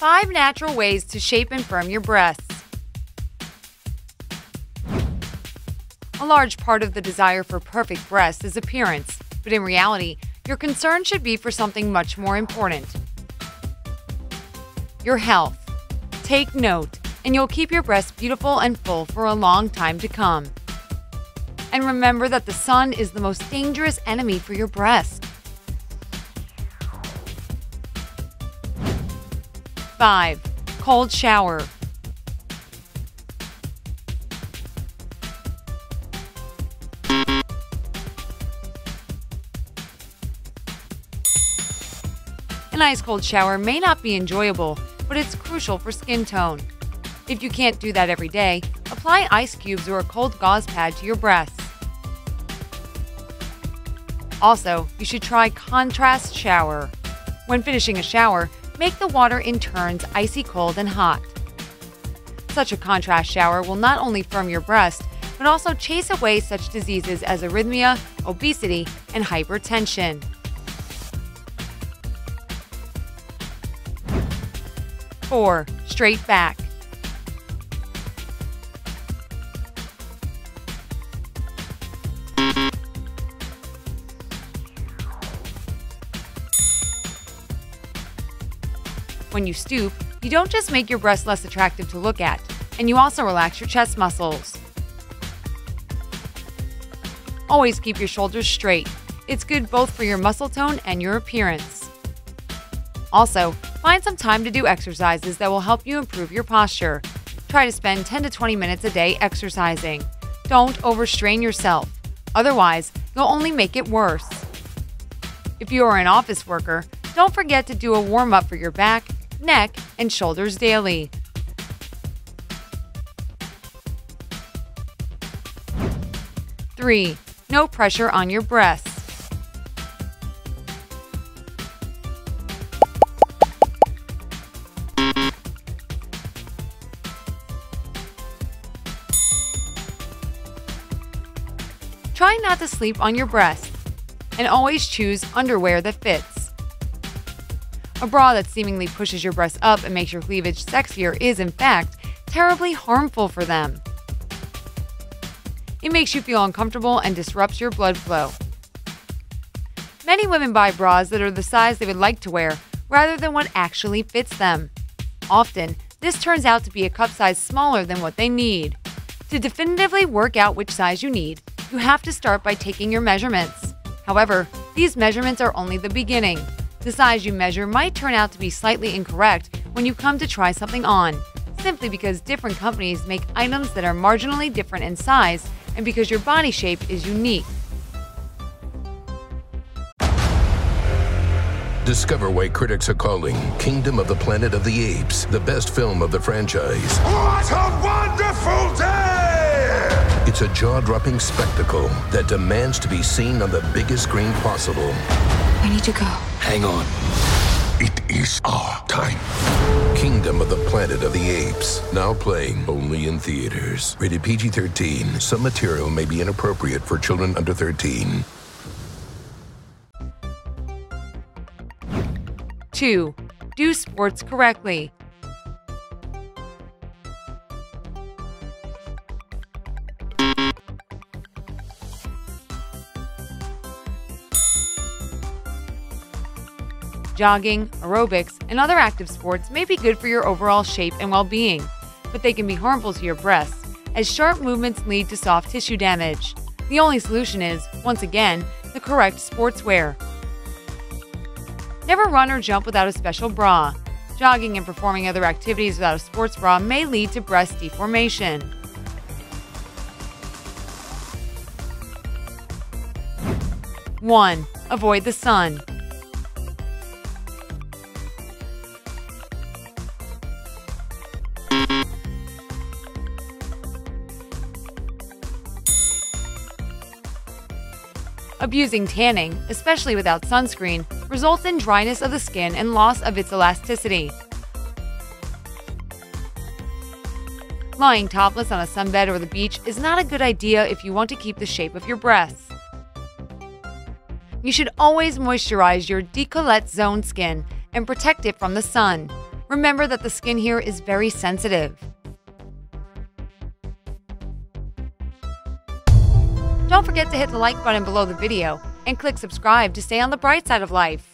Five natural ways to shape and firm your breasts. A large part of the desire for perfect breasts is appearance, but in reality, your concern should be for something much more important your health. Take note, and you'll keep your breasts beautiful and full for a long time to come. And remember that the sun is the most dangerous enemy for your breasts. 5. Cold shower. An ice cold shower may not be enjoyable, but it's crucial for skin tone. If you can't do that every day, apply ice cubes or a cold gauze pad to your breasts. Also, you should try contrast shower. When finishing a shower, make the water in turns icy cold and hot. Such a contrast shower will not only firm your breast, but also chase away such diseases as arrhythmia, obesity, and hypertension. 4. Straight back. When you stoop, you don't just make your breasts less attractive to look at, and you also relax your chest muscles. Always keep your shoulders straight. It's good both for your muscle tone and your appearance. Also, find some time to do exercises that will help you improve your posture. Try to spend 10 to 20 minutes a day exercising. Don't overstrain yourself. Otherwise, you'll only make it worse. If you are an office worker, don't forget to do a warm up for your back, neck, and shoulders daily. Three, no pressure on your breasts. Try not to sleep on your breasts and always choose underwear that fits. A bra that seemingly pushes your breasts up and makes your cleavage sexier is, in fact, terribly harmful for them. It makes you feel uncomfortable and disrupts your blood flow. Many women buy bras that are the size they would like to wear rather than what actually fits them. Often, this turns out to be a cup size smaller than what they need. To definitively work out which size you need, you have to start by taking your measurements. However, these measurements are only the beginning. The size you measure might turn out to be slightly incorrect when you come to try something on, simply because different companies make items that are marginally different in size and because your body shape is unique. Discover why critics are calling Kingdom of the Planet of the Apes the best film of the franchise. What a wonderful day! It's a jaw dropping spectacle that demands to be seen on the biggest screen possible. I need to go. Hang on. It is our time. Kingdom of the Planet of the Apes. Now playing only in theaters. Rated PG 13. Some material may be inappropriate for children under 13. 2. Do sports correctly. Jogging, aerobics, and other active sports may be good for your overall shape and well being, but they can be harmful to your breasts, as sharp movements lead to soft tissue damage. The only solution is, once again, the correct sportswear. Never run or jump without a special bra. Jogging and performing other activities without a sports bra may lead to breast deformation. 1. Avoid the sun. Abusing tanning, especially without sunscreen, results in dryness of the skin and loss of its elasticity. Lying topless on a sunbed or the beach is not a good idea if you want to keep the shape of your breasts. You should always moisturize your decollete zone skin and protect it from the sun. Remember that the skin here is very sensitive. Don't forget to hit the like button below the video and click subscribe to stay on the bright side of life.